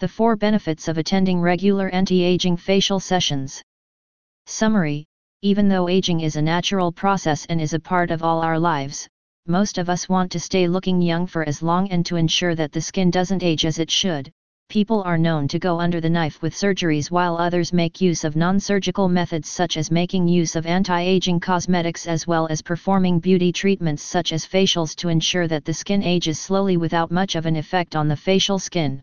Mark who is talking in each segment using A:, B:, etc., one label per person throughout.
A: The 4 benefits of attending regular anti-aging facial sessions. Summary Even though aging is a natural process and is a part of all our lives, most of us want to stay looking young for as long and to ensure that the skin doesn't age as it should. People are known to go under the knife with surgeries while others make use of non-surgical methods such as making use of anti-aging cosmetics as well as performing beauty treatments such as facials to ensure that the skin ages slowly without much of an effect on the facial skin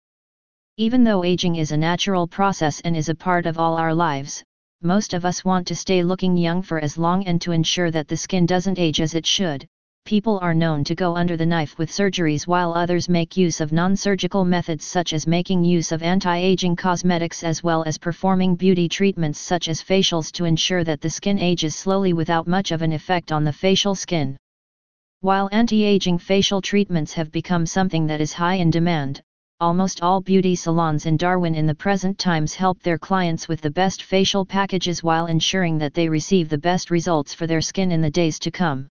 A: even though aging is a natural process and is a part of all our lives, most of us want to stay looking young for as long and to ensure that the skin doesn't age as it should. People are known to go under the knife with surgeries while others make use of non-surgical methods such as making use of anti-aging cosmetics as well as performing beauty treatments such as facials to ensure that the skin ages slowly without much of an effect on the facial skin. While anti-aging facial treatments have become something that is high in demand, almost all beauty salons in Darwin in the present times help their clients with the best facial packages while ensuring that they receive the best results for their skin in the days to come.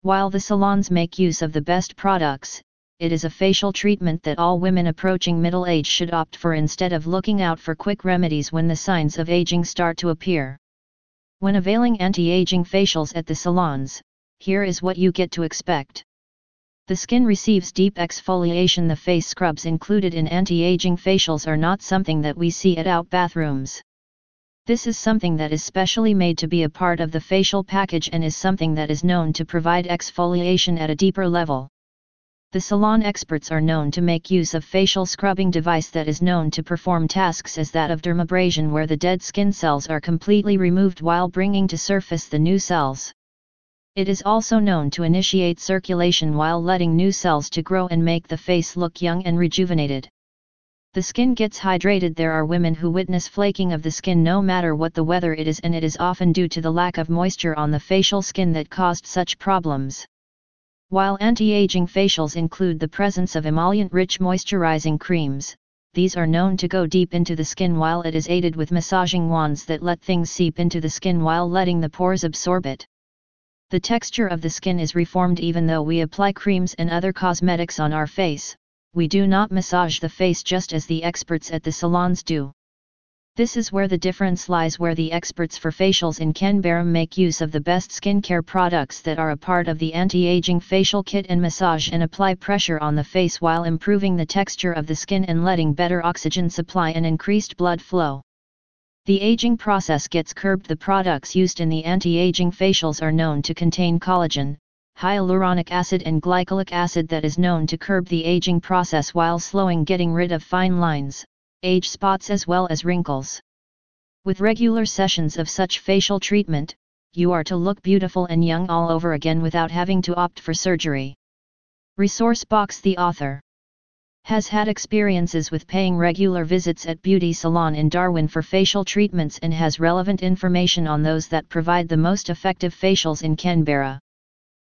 A: While the salons make use of the best products, it is a facial treatment that all women approaching middle age should opt for instead of looking out for quick remedies when the signs of aging start to appear. When availing anti-aging facials at the salons, here is what you get to expect. The skin receives deep exfoliation. The face scrubs included in anti-aging facials are not something that we see at out bathrooms. This is something that is specially made to be a part of the facial package and is something that is known to provide exfoliation at a deeper level. The salon experts are known to make use of facial scrubbing device that is known to perform tasks as that of dermabrasion where the dead skin cells are completely removed while bringing to surface the new cells. It is also known to initiate circulation while letting new cells to grow and make the face look young and rejuvenated. The skin gets hydrated. There are women who witness flaking of the skin no matter what the weather it is and it is often due to the lack of moisture on the facial skin that caused such problems. While anti-aging facials include the presence of emollient-rich moisturizing creams, these are known to go deep into the skin while it is aided with massaging wands that let things seep into the skin while letting the pores absorb it. The texture of the skin is reformed even though we apply creams and other cosmetics on our face, we do not massage the face just as the experts at the salons do. This is where the difference lies where the experts for facials in Canberra make use of the best skincare products that are a part of the anti-aging facial kit and massage and apply pressure on the face while improving the texture of the skin and letting better oxygen supply and increased blood flow. The aging process gets curbed. The products used in the anti-aging facials are known to contain collagen, hyaluronic acid and glycolic acid that is known to curb the aging process while slowing getting rid of fine lines, age spots as well as wrinkles. With regular sessions of such facial treatment, you are to look beautiful and young all over again without having to opt for surgery. Resource box The author has had experiences with paying regular visits at beauty salon in Darwin for facial treatments and has relevant information on those that provide the most effective facials in Canberra.